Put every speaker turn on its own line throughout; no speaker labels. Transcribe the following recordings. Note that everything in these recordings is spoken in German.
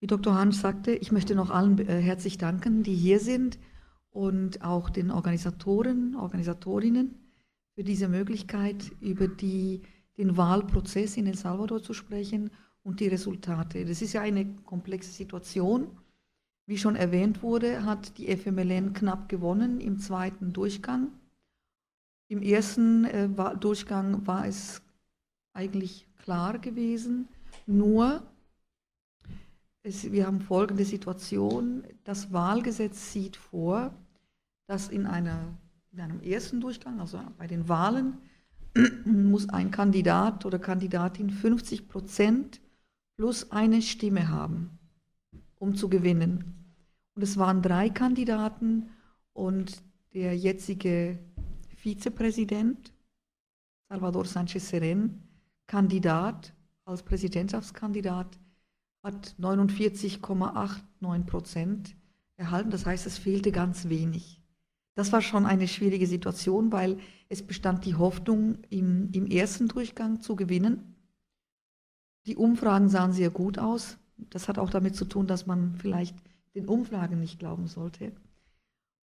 Wie Dr. Hahn sagte, ich möchte noch allen äh, herzlich danken, die hier sind und auch den Organisatoren, Organisatorinnen für diese Möglichkeit, über die, den Wahlprozess in El Salvador zu sprechen und die Resultate. Das ist ja eine komplexe Situation. Wie schon erwähnt wurde, hat die FMLN knapp gewonnen im zweiten Durchgang. Im ersten äh, Durchgang war es eigentlich klar gewesen, nur es, wir haben folgende Situation. Das Wahlgesetz sieht vor, dass in, einer, in einem ersten Durchgang, also bei den Wahlen, muss ein Kandidat oder Kandidatin 50 Prozent plus eine Stimme haben, um zu gewinnen. Und es waren drei Kandidaten und der jetzige Vizepräsident, Salvador Sánchez Seren, Kandidat als Präsidentschaftskandidat, hat 49,89 Prozent erhalten. Das heißt, es fehlte ganz wenig. Das war schon eine schwierige Situation, weil es bestand die Hoffnung, im, im ersten Durchgang zu gewinnen. Die Umfragen sahen sehr gut aus. Das hat auch damit zu tun, dass man vielleicht den Umfragen nicht glauben sollte.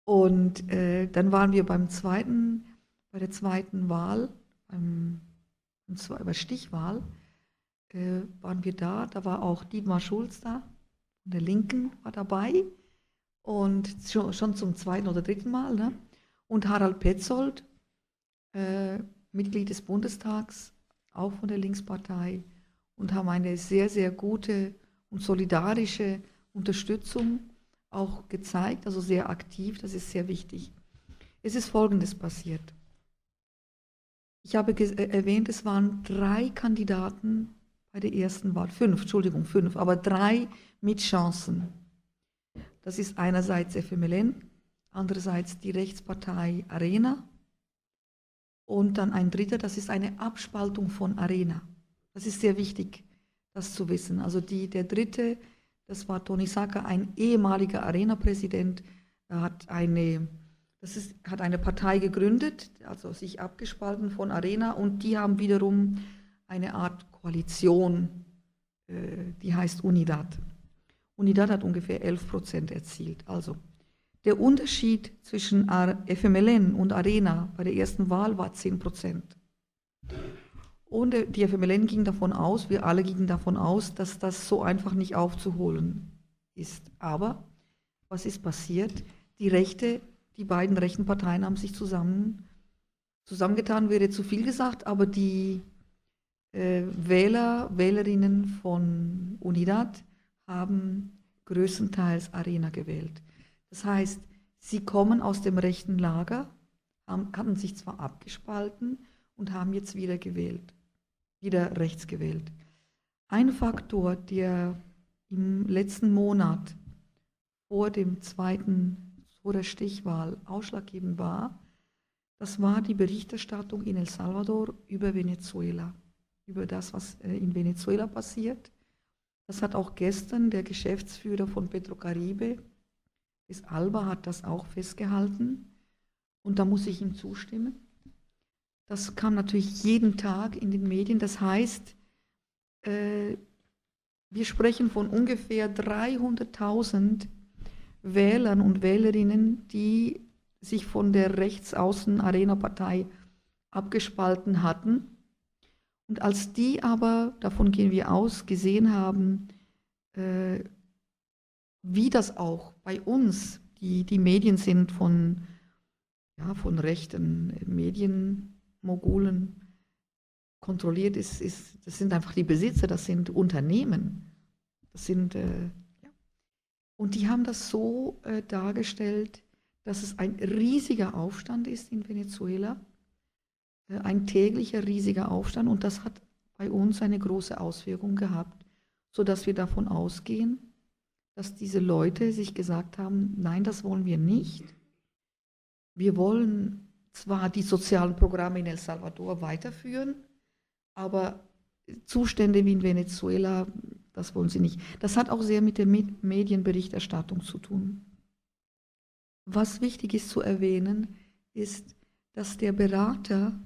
Und äh, dann waren wir beim zweiten, bei der zweiten Wahl, beim, bei der Stichwahl, äh, waren wir da. Da war auch Dietmar Schulz da, von der Linken war dabei. Und schon, schon zum zweiten oder dritten Mal. Ne? Und Harald Petzold, äh, Mitglied des Bundestags, auch von der Linkspartei, und haben eine sehr, sehr gute und solidarische Unterstützung auch gezeigt, also sehr aktiv, das ist sehr wichtig. Es ist Folgendes passiert. Ich habe äh, erwähnt, es waren drei Kandidaten bei der ersten Wahl. Fünf, Entschuldigung, fünf, aber drei mit Chancen. Das ist einerseits FMLN, andererseits die Rechtspartei Arena und dann ein dritter, das ist eine Abspaltung von Arena. Das ist sehr wichtig, das zu wissen. Also die, der dritte, das war Tony Saka, ein ehemaliger Arena-Präsident, hat eine, das ist, hat eine Partei gegründet, also sich abgespalten von Arena und die haben wiederum eine Art Koalition, äh, die heißt Unidad. Unidad hat ungefähr 11 Prozent erzielt. Also der Unterschied zwischen FMLN und Arena bei der ersten Wahl war 10 Prozent. Und die FMLN ging davon aus, wir alle gingen davon aus, dass das so einfach nicht aufzuholen ist. Aber was ist passiert? Die Rechte, die beiden rechten Parteien haben sich zusammen, zusammengetan, wäre zu viel gesagt, aber die äh, Wähler, Wählerinnen von Unidad haben größtenteils Arena gewählt. Das heißt, sie kommen aus dem rechten Lager, haben, hatten sich zwar abgespalten und haben jetzt wieder gewählt, wieder rechts gewählt. Ein Faktor, der im letzten Monat vor dem zweiten, vor der Stichwahl ausschlaggebend war, das war die Berichterstattung in El Salvador über Venezuela über das, was äh, in Venezuela passiert. Das hat auch gestern der Geschäftsführer von Petrocaribe, bis Alba, hat das auch festgehalten. Und da muss ich ihm zustimmen. Das kam natürlich jeden Tag in den Medien. Das heißt, äh, wir sprechen von ungefähr 300.000 Wählern und Wählerinnen, die sich von der Rechtsaußen-Arena-Partei abgespalten hatten und als die aber, davon gehen wir aus, gesehen haben, äh, wie das auch bei uns, die, die Medien sind von, ja, von rechten Medienmogulen kontrolliert, ist, ist, das sind einfach die Besitzer, das sind Unternehmen. Das sind, äh. Und die haben das so äh, dargestellt, dass es ein riesiger Aufstand ist in Venezuela ein täglicher riesiger Aufstand und das hat bei uns eine große Auswirkung gehabt, sodass wir davon ausgehen, dass diese Leute sich gesagt haben, nein, das wollen wir nicht. Wir wollen zwar die sozialen Programme in El Salvador weiterführen, aber Zustände wie in Venezuela, das wollen sie nicht. Das hat auch sehr mit der Medienberichterstattung zu tun. Was wichtig ist zu erwähnen, ist, dass der Berater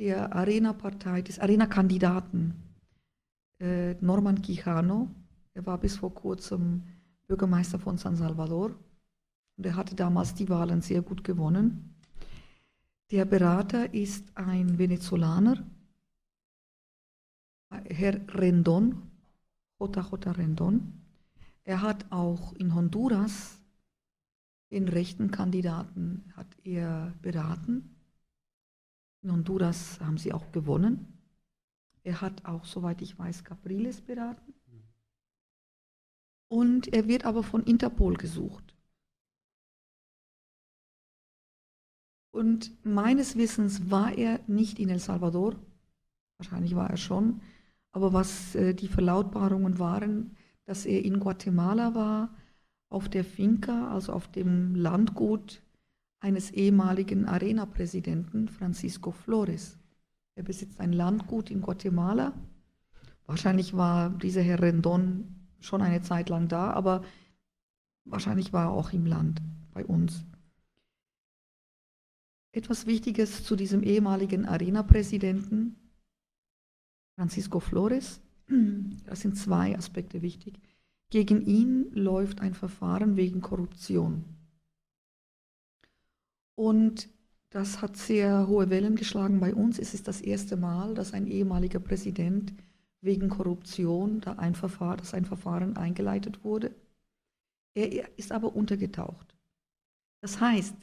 der Arena-Partei, des Arena-Kandidaten äh, Norman Quijano, Er war bis vor kurzem Bürgermeister von San Salvador und er hatte damals die Wahlen sehr gut gewonnen. Der Berater ist ein Venezolaner, Herr Rendon, JJ Rendon. Er hat auch in Honduras den rechten Kandidaten hat er beraten. In Honduras haben sie auch gewonnen. Er hat auch, soweit ich weiß, Capriles beraten. Und er wird aber von Interpol gesucht. Und meines Wissens war er nicht in El Salvador, wahrscheinlich war er schon, aber was äh, die Verlautbarungen waren, dass er in Guatemala war, auf der Finca, also auf dem Landgut eines ehemaligen Arena-Präsidenten, Francisco Flores. Er besitzt ein Landgut in Guatemala. Wahrscheinlich war dieser Herr Rendon schon eine Zeit lang da, aber wahrscheinlich war er auch im Land bei uns. Etwas Wichtiges zu diesem ehemaligen Arena-Präsidenten, Francisco Flores. Da sind zwei Aspekte wichtig. Gegen ihn läuft ein Verfahren wegen Korruption. Und das hat sehr hohe Wellen geschlagen bei uns. Es ist das erste Mal, dass ein ehemaliger Präsident wegen Korruption, da ein Verfahren, dass ein Verfahren eingeleitet wurde. Er ist aber untergetaucht. Das heißt,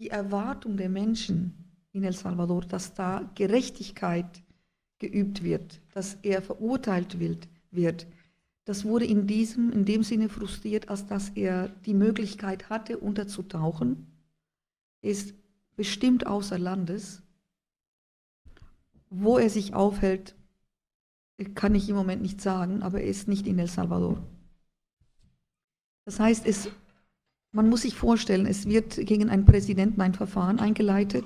die Erwartung der Menschen in El Salvador, dass da Gerechtigkeit geübt wird, dass er verurteilt wird, das wurde in diesem, in dem Sinne frustriert, als dass er die Möglichkeit hatte, unterzutauchen, ist bestimmt außer Landes. Wo er sich aufhält, kann ich im Moment nicht sagen, aber er ist nicht in El Salvador. Das heißt, es, man muss sich vorstellen, es wird gegen einen Präsidenten ein Verfahren eingeleitet.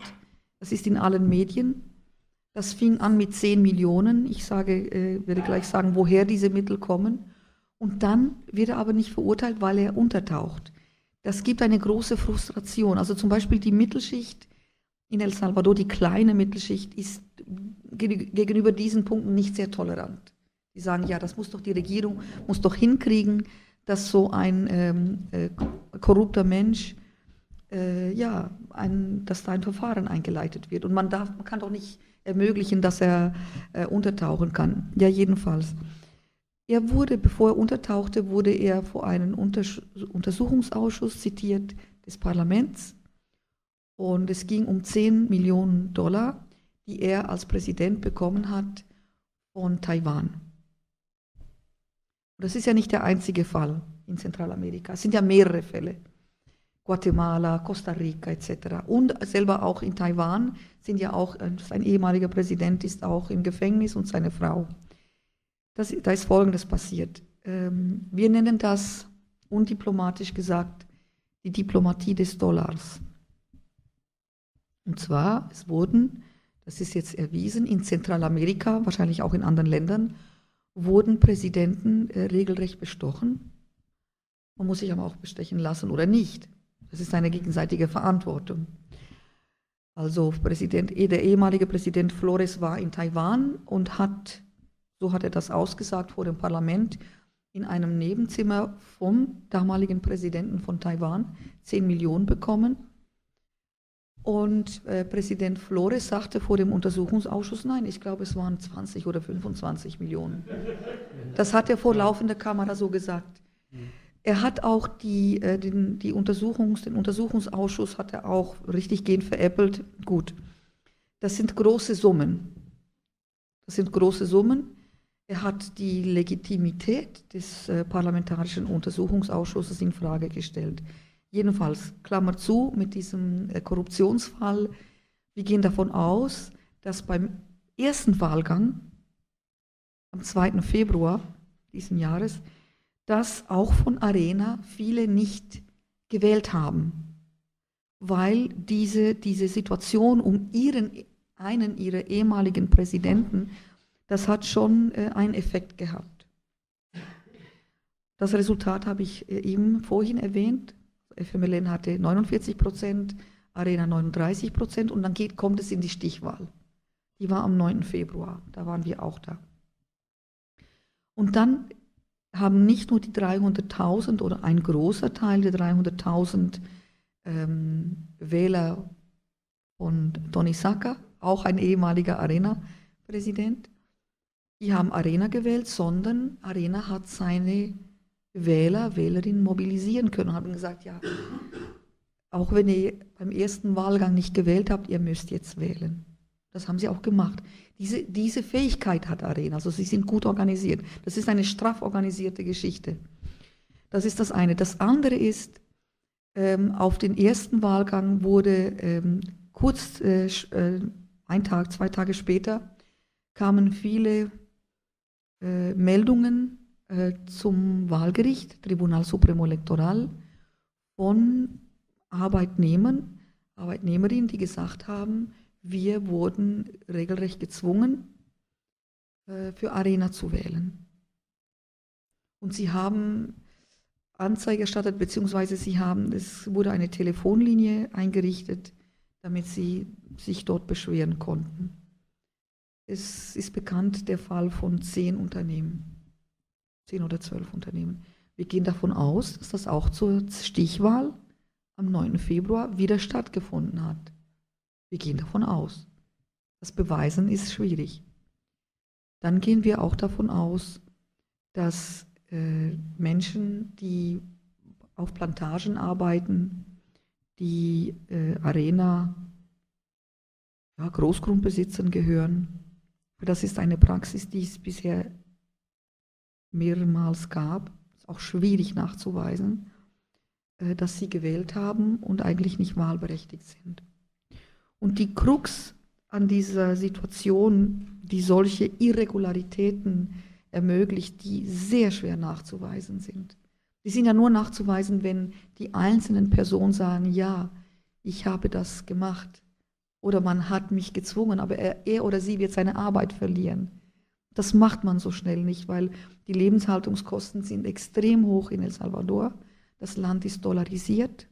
Das ist in allen Medien. Das fing an mit 10 Millionen. Ich sage, äh, werde gleich sagen, woher diese Mittel kommen. Und dann wird er aber nicht verurteilt, weil er untertaucht. Das gibt eine große Frustration. Also zum Beispiel die Mittelschicht in El Salvador, die kleine Mittelschicht, ist gegenüber diesen Punkten nicht sehr tolerant. Die sagen, ja, das muss doch die Regierung, muss doch hinkriegen, dass so ein ähm, äh, korrupter Mensch, äh, ja, ein, dass da ein Verfahren eingeleitet wird. Und man, darf, man kann doch nicht ermöglichen, dass er äh, untertauchen kann. Ja, jedenfalls. Er wurde, bevor er untertauchte, wurde er vor Unters Untersuchungsausschuss zitiert des Parlaments. Und es ging um 10 Millionen Dollar, die er als Präsident bekommen hat von Taiwan. Das ist ja nicht der einzige Fall in Zentralamerika. Es sind ja mehrere Fälle. Guatemala, Costa Rica etc. Und selber auch in Taiwan sind ja auch, sein ehemaliger Präsident ist auch im Gefängnis und seine Frau. Das, da ist Folgendes passiert. Ähm, wir nennen das undiplomatisch gesagt die Diplomatie des Dollars. Und zwar, es wurden, das ist jetzt erwiesen, in Zentralamerika, wahrscheinlich auch in anderen Ländern, wurden Präsidenten äh, regelrecht bestochen. Man muss sich aber auch bestechen lassen oder nicht. Das ist eine gegenseitige Verantwortung. Also Präsident, der ehemalige Präsident Flores war in Taiwan und hat, so hat er das ausgesagt vor dem Parlament, in einem Nebenzimmer vom damaligen Präsidenten von Taiwan 10 Millionen bekommen. Und äh, Präsident Flores sagte vor dem Untersuchungsausschuss, nein, ich glaube, es waren 20 oder 25 Millionen. Das hat er vor laufender Kamera so gesagt. Er hat auch die, äh, den, die Untersuchungs-, den Untersuchungsausschuss hat er auch richtig gehend veräppelt. Gut. Das sind große Summen. Das sind große Summen. Er hat die Legitimität des äh, Parlamentarischen Untersuchungsausschusses in Frage gestellt. Jedenfalls, Klammer zu, mit diesem äh, Korruptionsfall. Wir gehen davon aus, dass beim ersten Wahlgang am 2. Februar diesen Jahres dass auch von Arena viele nicht gewählt haben, weil diese, diese Situation um ihren, einen ihrer ehemaligen Präsidenten, das hat schon äh, einen Effekt gehabt. Das Resultat habe ich äh, eben vorhin erwähnt. FMLN hatte 49 Prozent, Arena 39 Prozent und dann geht, kommt es in die Stichwahl. Die war am 9. Februar, da waren wir auch da. Und dann haben nicht nur die 300.000 oder ein großer Teil der 300.000 ähm, Wähler von Tony Saka, auch ein ehemaliger Arena-Präsident, die haben Arena gewählt, sondern Arena hat seine Wähler, Wählerinnen mobilisieren können und haben gesagt, ja, auch wenn ihr beim ersten Wahlgang nicht gewählt habt, ihr müsst jetzt wählen. Das haben sie auch gemacht. Diese, diese Fähigkeit hat Arena, also sie sind gut organisiert. Das ist eine straff organisierte Geschichte. Das ist das eine. Das andere ist, ähm, auf den ersten Wahlgang wurde ähm, kurz, äh, äh, ein Tag, zwei Tage später, kamen viele äh, Meldungen äh, zum Wahlgericht, Tribunal Supremo Electoral, von Arbeitnehmern, Arbeitnehmerinnen, die gesagt haben, wir wurden regelrecht gezwungen, äh, für Arena zu wählen. Und sie haben Anzeige erstattet, beziehungsweise sie haben, es wurde eine Telefonlinie eingerichtet, damit sie sich dort beschweren konnten. Es ist bekannt der Fall von zehn Unternehmen, zehn oder zwölf Unternehmen. Wir gehen davon aus, dass das auch zur Stichwahl am 9. Februar wieder stattgefunden hat. Wir gehen davon aus. Das Beweisen ist schwierig. Dann gehen wir auch davon aus, dass äh, Menschen, die auf Plantagen arbeiten, die äh, Arena ja, Großgrundbesitzern gehören. Das ist eine Praxis, die es bisher mehrmals gab. Ist auch schwierig nachzuweisen, äh, dass sie gewählt haben und eigentlich nicht wahlberechtigt sind. Und die Krux an dieser Situation, die solche Irregularitäten ermöglicht, die sehr schwer nachzuweisen sind. Die sind ja nur nachzuweisen, wenn die einzelnen Personen sagen, ja, ich habe das gemacht oder man hat mich gezwungen, aber er, er oder sie wird seine Arbeit verlieren. Das macht man so schnell nicht, weil die Lebenshaltungskosten sind extrem hoch in El Salvador. Das Land ist dollarisiert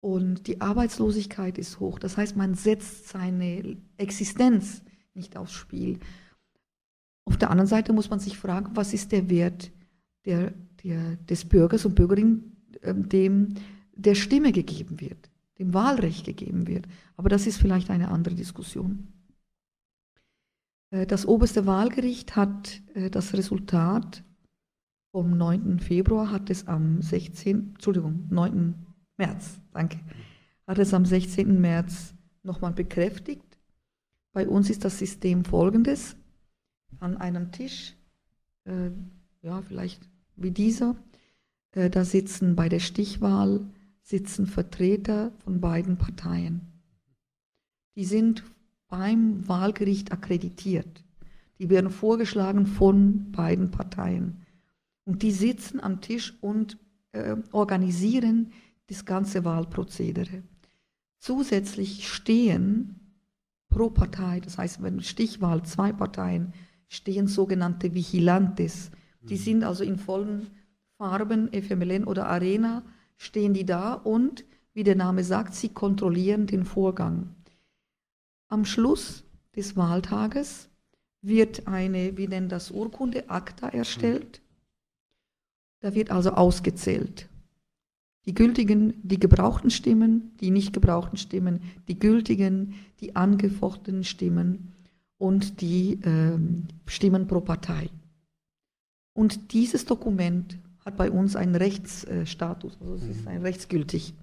und die Arbeitslosigkeit ist hoch. Das heißt, man setzt seine Existenz nicht aufs Spiel. Auf der anderen Seite muss man sich fragen, was ist der Wert der, der, des Bürgers und Bürgerin, ähm, dem der Stimme gegeben wird, dem Wahlrecht gegeben wird. Aber das ist vielleicht eine andere Diskussion. Äh, das oberste Wahlgericht hat äh, das Resultat vom 9. Februar, hat es am 16. Entschuldigung, 9. März, danke, hat es am 16. März nochmal bekräftigt. Bei uns ist das System folgendes. An einem Tisch, äh, ja, vielleicht wie dieser, äh, da sitzen bei der Stichwahl sitzen Vertreter von beiden Parteien. Die sind beim Wahlgericht akkreditiert. Die werden vorgeschlagen von beiden Parteien. Und die sitzen am Tisch und äh, organisieren das ganze Wahlprozedere. Zusätzlich stehen pro Partei, das heißt, wenn Stichwahl zwei Parteien, stehen sogenannte Vigilantes. Die mhm. sind also in vollen Farben, FMLN oder Arena, stehen die da und, wie der Name sagt, sie kontrollieren den Vorgang. Am Schluss des Wahltages wird eine, wie nennt das, Urkunde, Akta erstellt. Da wird also ausgezählt. Die gültigen, die gebrauchten Stimmen, die nicht gebrauchten Stimmen, die gültigen, die angefochtenen Stimmen und die äh, Stimmen pro Partei. Und dieses Dokument hat bei uns einen Rechtsstatus, also es ist mhm. ein rechtsgültig.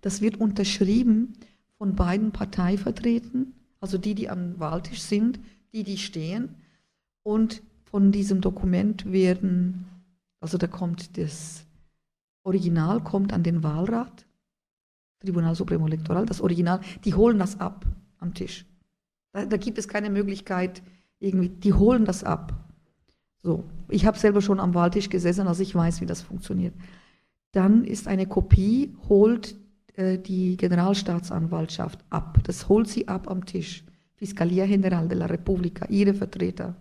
Das wird unterschrieben von beiden Parteivertretern, also die, die am Wahltisch sind, die, die stehen. Und von diesem Dokument werden, also da kommt das Original kommt an den Wahlrat, Tribunal Supremo Electoral, das Original, die holen das ab am Tisch. Da, da gibt es keine Möglichkeit, irgendwie, die holen das ab. So, ich habe selber schon am Wahltisch gesessen, also ich weiß, wie das funktioniert. Dann ist eine Kopie, holt äh, die Generalstaatsanwaltschaft ab. Das holt sie ab am Tisch. Fiscalia General de la Repubblica, ihre Vertreter.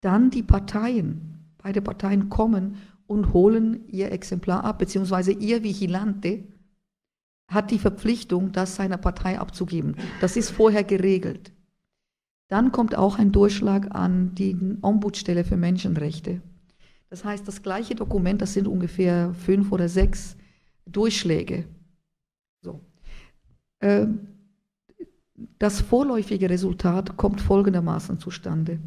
Dann die Parteien. Beide Parteien kommen und holen ihr Exemplar ab, beziehungsweise ihr Vigilante hat die Verpflichtung, das seiner Partei abzugeben. Das ist vorher geregelt. Dann kommt auch ein Durchschlag an die Ombudsstelle für Menschenrechte. Das heißt, das gleiche Dokument, das sind ungefähr fünf oder sechs Durchschläge. So. Ähm, das vorläufige Resultat kommt folgendermaßen zustande.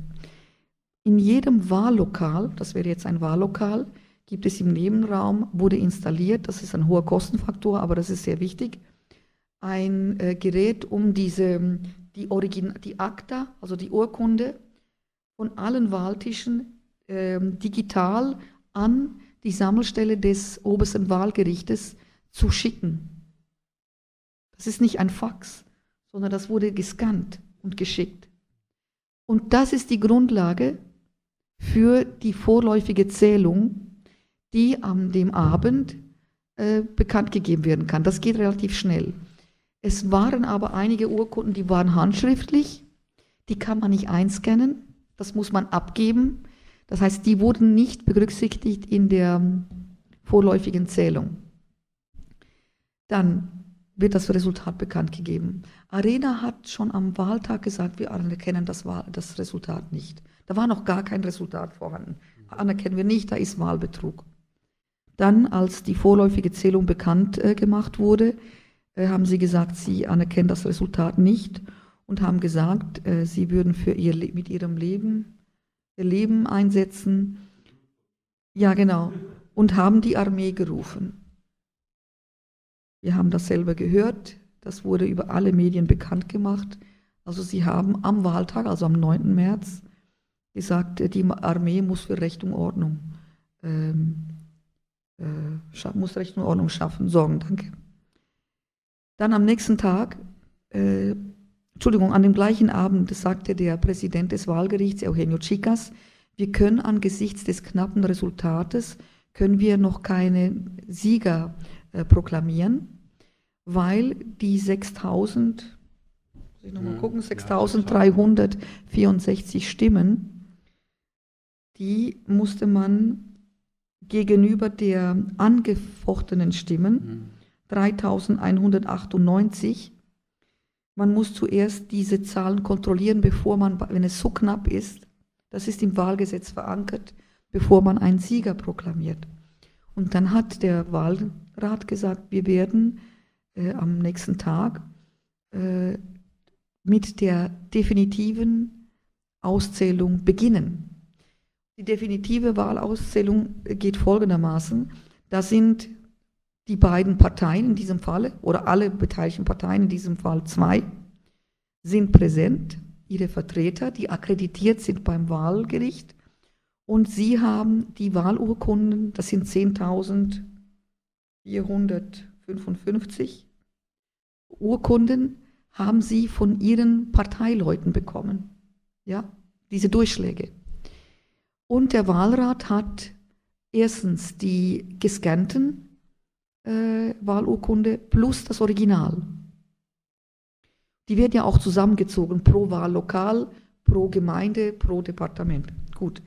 In jedem Wahllokal, das wäre jetzt ein Wahllokal, gibt es im Nebenraum, wurde installiert, das ist ein hoher Kostenfaktor, aber das ist sehr wichtig, ein äh, Gerät, um diese, die, Origin die Akta, also die Urkunde von allen Wahltischen äh, digital an die Sammelstelle des obersten Wahlgerichtes zu schicken. Das ist nicht ein Fax, sondern das wurde gescannt und geschickt. Und das ist die Grundlage für die vorläufige Zählung, die an dem Abend äh, bekannt gegeben werden kann. Das geht relativ schnell. Es waren aber einige Urkunden, die waren handschriftlich, die kann man nicht einscannen, das muss man abgeben. Das heißt, die wurden nicht berücksichtigt in der vorläufigen Zählung. Dann wird das Resultat bekannt gegeben. Arena hat schon am Wahltag gesagt, wir anerkennen das, Wahl, das Resultat nicht. Da war noch gar kein Resultat vorhanden. Anerkennen wir nicht, da ist Wahlbetrug. Dann, als die vorläufige Zählung bekannt äh, gemacht wurde, haben sie gesagt, sie anerkennen das Resultat nicht und haben gesagt, äh, sie würden für ihr mit ihrem Leben ihr Leben einsetzen. Ja, genau. Und haben die Armee gerufen. Wir haben das selber gehört. Das wurde über alle Medien bekannt gemacht. Also sie haben am Wahltag, also am 9. März, gesagt, die Armee muss für Recht und Ordnung, ähm, äh, muss Recht und Ordnung schaffen, sorgen, danke. Dann am nächsten Tag, äh, Entschuldigung, an dem gleichen Abend sagte der Präsident des Wahlgerichts, Eugenio Chicas, wir können angesichts des knappen Resultates, können wir noch keine Sieger äh, proklamieren, weil die 6000, muss ich nochmal gucken, 6364 Stimmen, die musste man gegenüber der angefochtenen Stimmen, 3198, mhm. man muss zuerst diese Zahlen kontrollieren, bevor man, wenn es so knapp ist, das ist im Wahlgesetz verankert, bevor man einen Sieger proklamiert. Und dann hat der Wahlrat gesagt, wir werden äh, am nächsten Tag äh, mit der definitiven Auszählung beginnen. Die definitive Wahlauszählung geht folgendermaßen. Da sind die beiden Parteien in diesem Fall oder alle beteiligten Parteien, in diesem Fall zwei, sind präsent, ihre Vertreter, die akkreditiert sind beim Wahlgericht und sie haben die Wahlurkunden, das sind 10.455 Urkunden, haben sie von ihren Parteileuten bekommen. Ja, diese Durchschläge. Und der Wahlrat hat erstens die gescannten äh, Wahlurkunde plus das Original. Die werden ja auch zusammengezogen pro Wahllokal, pro Gemeinde, pro Departement. Gut.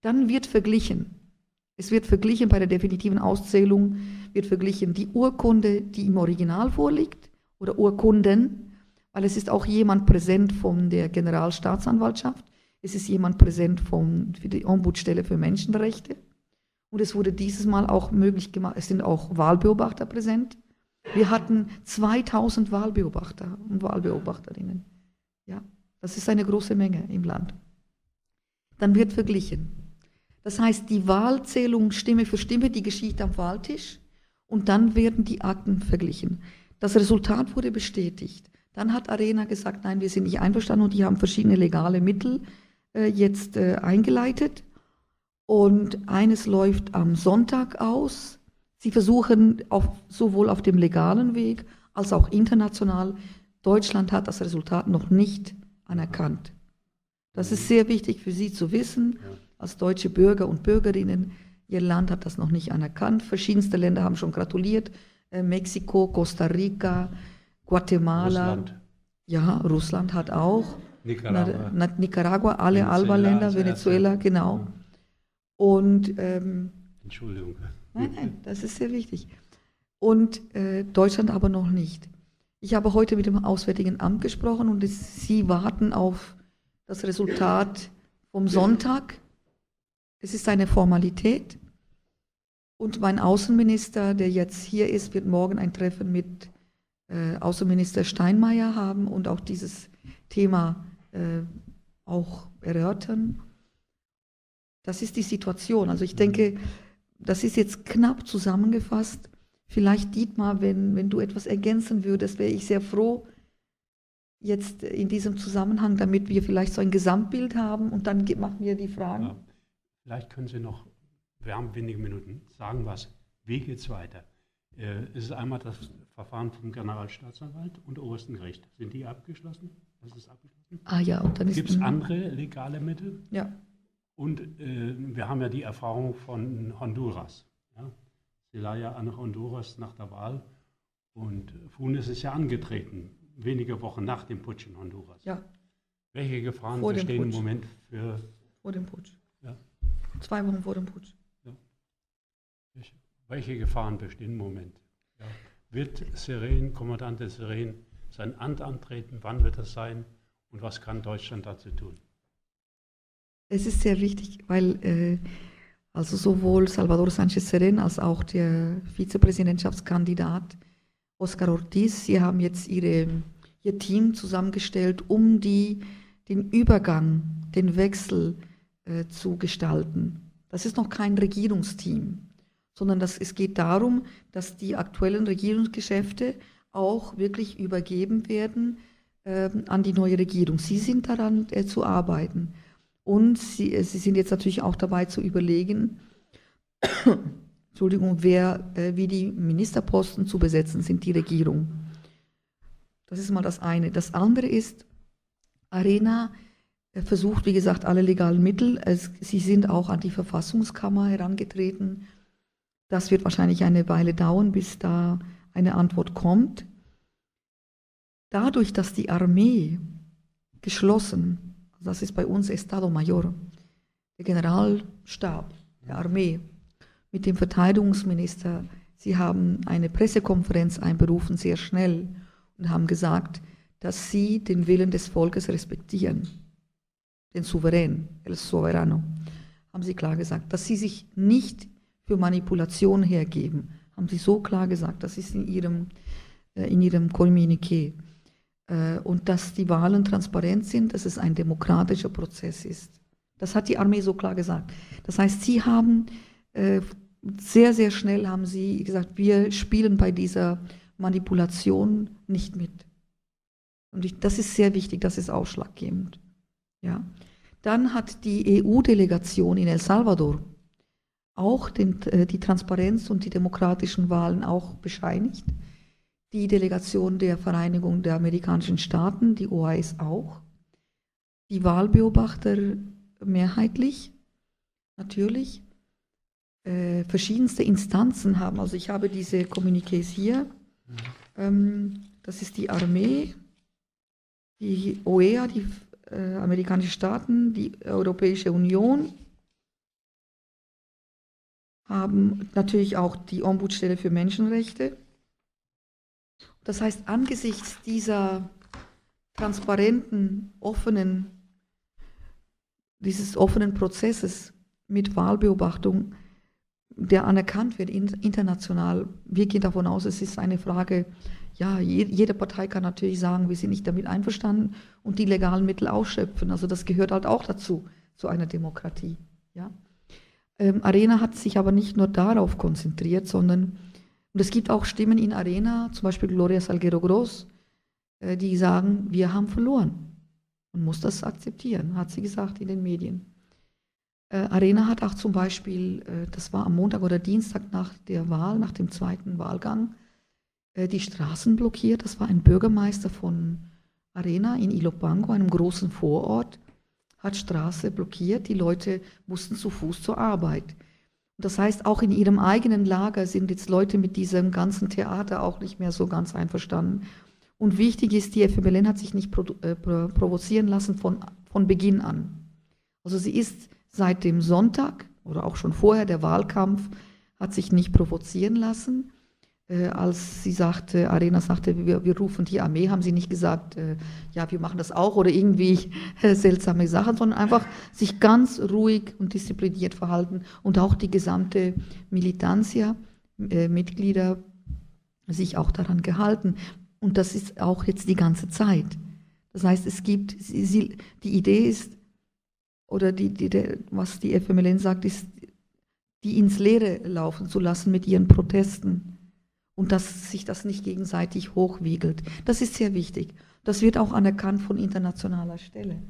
Dann wird verglichen. Es wird verglichen bei der definitiven Auszählung, wird verglichen die Urkunde, die im Original vorliegt, oder Urkunden, weil es ist auch jemand präsent von der Generalstaatsanwaltschaft es ist jemand präsent vom, für die Ombudsstelle für Menschenrechte. Und es wurde dieses Mal auch möglich gemacht, es sind auch Wahlbeobachter präsent. Wir hatten 2000 Wahlbeobachter und Wahlbeobachterinnen. Ja, das ist eine große Menge im Land. Dann wird verglichen. Das heißt, die Wahlzählung Stimme für Stimme, die geschieht am Wahltisch und dann werden die Akten verglichen. Das Resultat wurde bestätigt. Dann hat Arena gesagt, nein, wir sind nicht einverstanden und die haben verschiedene legale Mittel äh, jetzt äh, eingeleitet. Und eines läuft am Sonntag aus. Sie versuchen auf, sowohl auf dem legalen Weg als auch international. Deutschland hat das Resultat noch nicht anerkannt. Das ist sehr wichtig für Sie zu wissen, als deutsche Bürger und Bürgerinnen. Ihr Land hat das noch nicht anerkannt. Verschiedenste Länder haben schon gratuliert. Äh, Mexiko, Costa Rica, Guatemala. Russland. Ja, Russland hat auch. Nicaragua, Na, Nicaragua alle Alba-Länder, Venezuela, genau. Und ähm, Entschuldigung. Nein, nein, das ist sehr wichtig. Und äh, Deutschland aber noch nicht. Ich habe heute mit dem Auswärtigen Amt gesprochen und es, sie warten auf das Resultat vom Sonntag. es ist eine Formalität. Und mein Außenminister, der jetzt hier ist, wird morgen ein Treffen mit äh, Außenminister Steinmeier haben und auch dieses Thema äh, auch erörtern. Das ist die Situation. Also ich denke, das ist jetzt knapp zusammengefasst. Vielleicht Dietmar, wenn, wenn du etwas ergänzen würdest, wäre ich sehr froh, jetzt in diesem Zusammenhang, damit wir vielleicht so ein Gesamtbild haben und dann machen wir die Fragen. Ja,
vielleicht können Sie noch, wir haben wenige Minuten, sagen was. Wie geht es weiter? Äh, es ist einmal das Verfahren vom Generalstaatsanwalt und obersten Gericht. Sind die abgeschlossen? Das ist abgeschlossen.
Ah ja, und dann
Gibt es andere legale Mittel?
Ja.
Und äh, wir haben ja die Erfahrung von Honduras. Ja? Zelaya an Honduras nach der Wahl. Und Funes ist ja angetreten wenige Wochen nach dem Putsch in Honduras.
Ja.
Welche Gefahren vor bestehen im Moment für.
Vor dem Putsch. Ja. Zwei Wochen vor dem Putsch. Ja.
Welche Gefahren bestehen im Moment? Ja. Wird Seren, Kommandant Seren, sein Amt antreten? Wann wird das sein? Und was kann Deutschland dazu tun?
Es ist sehr wichtig, weil äh, also sowohl Salvador Sanchez Seren als auch der Vizepräsidentschaftskandidat Oscar Ortiz. Sie haben jetzt ihre, ihr Team zusammengestellt, um die, den Übergang, den Wechsel äh, zu gestalten. Das ist noch kein Regierungsteam, sondern das, es geht darum, dass die aktuellen Regierungsgeschäfte auch wirklich übergeben werden äh, an die neue Regierung. Sie sind daran äh, zu arbeiten. Und sie, äh, sie sind jetzt natürlich auch dabei zu überlegen, Entschuldigung, wer, äh, wie die Ministerposten zu besetzen sind, die Regierung. Das ist mal das eine. Das andere ist, Arena äh, versucht, wie gesagt, alle legalen Mittel. Es, sie sind auch an die Verfassungskammer herangetreten. Das wird wahrscheinlich eine Weile dauern, bis da eine Antwort kommt. Dadurch, dass die Armee geschlossen, das ist bei uns Estado Mayor, der Generalstab der Armee, mit dem Verteidigungsminister. Sie haben eine Pressekonferenz einberufen, sehr schnell, und haben gesagt, dass sie den Willen des Volkes respektieren, den Souverän, el Soberano, haben sie klar gesagt, dass sie sich nicht für Manipulation hergeben, haben sie so klar gesagt, das ist in ihrem, äh, in ihrem Kommuniqué. Äh, und dass die Wahlen transparent sind, dass es ein demokratischer Prozess ist. Das hat die Armee so klar gesagt. Das heißt, sie haben äh, sehr, sehr schnell haben sie gesagt, wir spielen bei dieser Manipulation nicht mit. Und ich, das ist sehr wichtig, das ist ausschlaggebend. Ja. Dann hat die EU-Delegation in El Salvador auch den, äh, die Transparenz und die demokratischen Wahlen auch bescheinigt. Die Delegation der Vereinigung der amerikanischen Staaten, die OAS auch. Die Wahlbeobachter mehrheitlich, natürlich äh, verschiedenste Instanzen haben. Also ich habe diese Kommuniqués hier. Mhm. Ähm, das ist die Armee, die OEA, die äh, amerikanischen Staaten, die Europäische Union, haben natürlich auch die Ombudsstelle für Menschenrechte. Das heißt, angesichts dieser transparenten, offenen, dieses offenen Prozesses mit Wahlbeobachtung der anerkannt wird international. Wir gehen davon aus, es ist eine Frage, ja, jede Partei kann natürlich sagen, wir sind nicht damit einverstanden und die legalen Mittel ausschöpfen. Also das gehört halt auch dazu, zu einer Demokratie. Ja. Ähm, Arena hat sich aber nicht nur darauf konzentriert, sondern und es gibt auch Stimmen in Arena, zum Beispiel Gloria Salguero Groß, äh, die sagen, wir haben verloren. Man muss das akzeptieren, hat sie gesagt in den Medien. Äh, Arena hat auch zum Beispiel, äh, das war am Montag oder Dienstag nach der Wahl, nach dem zweiten Wahlgang, die Straßen blockiert. Das war ein Bürgermeister von Arena in Ilopango, einem großen Vorort, hat Straße blockiert. Die Leute mussten zu Fuß zur Arbeit. Das heißt, auch in ihrem eigenen Lager sind jetzt Leute mit diesem ganzen Theater auch nicht mehr so ganz einverstanden. Und wichtig ist, die FMLN hat sich nicht äh, provozieren lassen von, von Beginn an. Also sie ist seit dem Sonntag oder auch schon vorher, der Wahlkampf hat sich nicht provozieren lassen. Äh, als sie sagte, Arena sagte, wir, wir, rufen die Armee, haben sie nicht gesagt, äh, ja, wir machen das auch oder irgendwie äh, seltsame Sachen, sondern einfach sich ganz ruhig und diszipliniert verhalten und auch die gesamte Militantia, äh, Mitglieder, sich auch daran gehalten. Und das ist auch jetzt die ganze Zeit. Das heißt, es gibt, sie, sie, die Idee ist, oder die, die, der, was die FMLN sagt, ist, die ins Leere laufen zu lassen mit ihren Protesten und dass sich das nicht gegenseitig hochwiegelt. Das ist sehr wichtig. Das wird auch anerkannt von internationaler Stelle.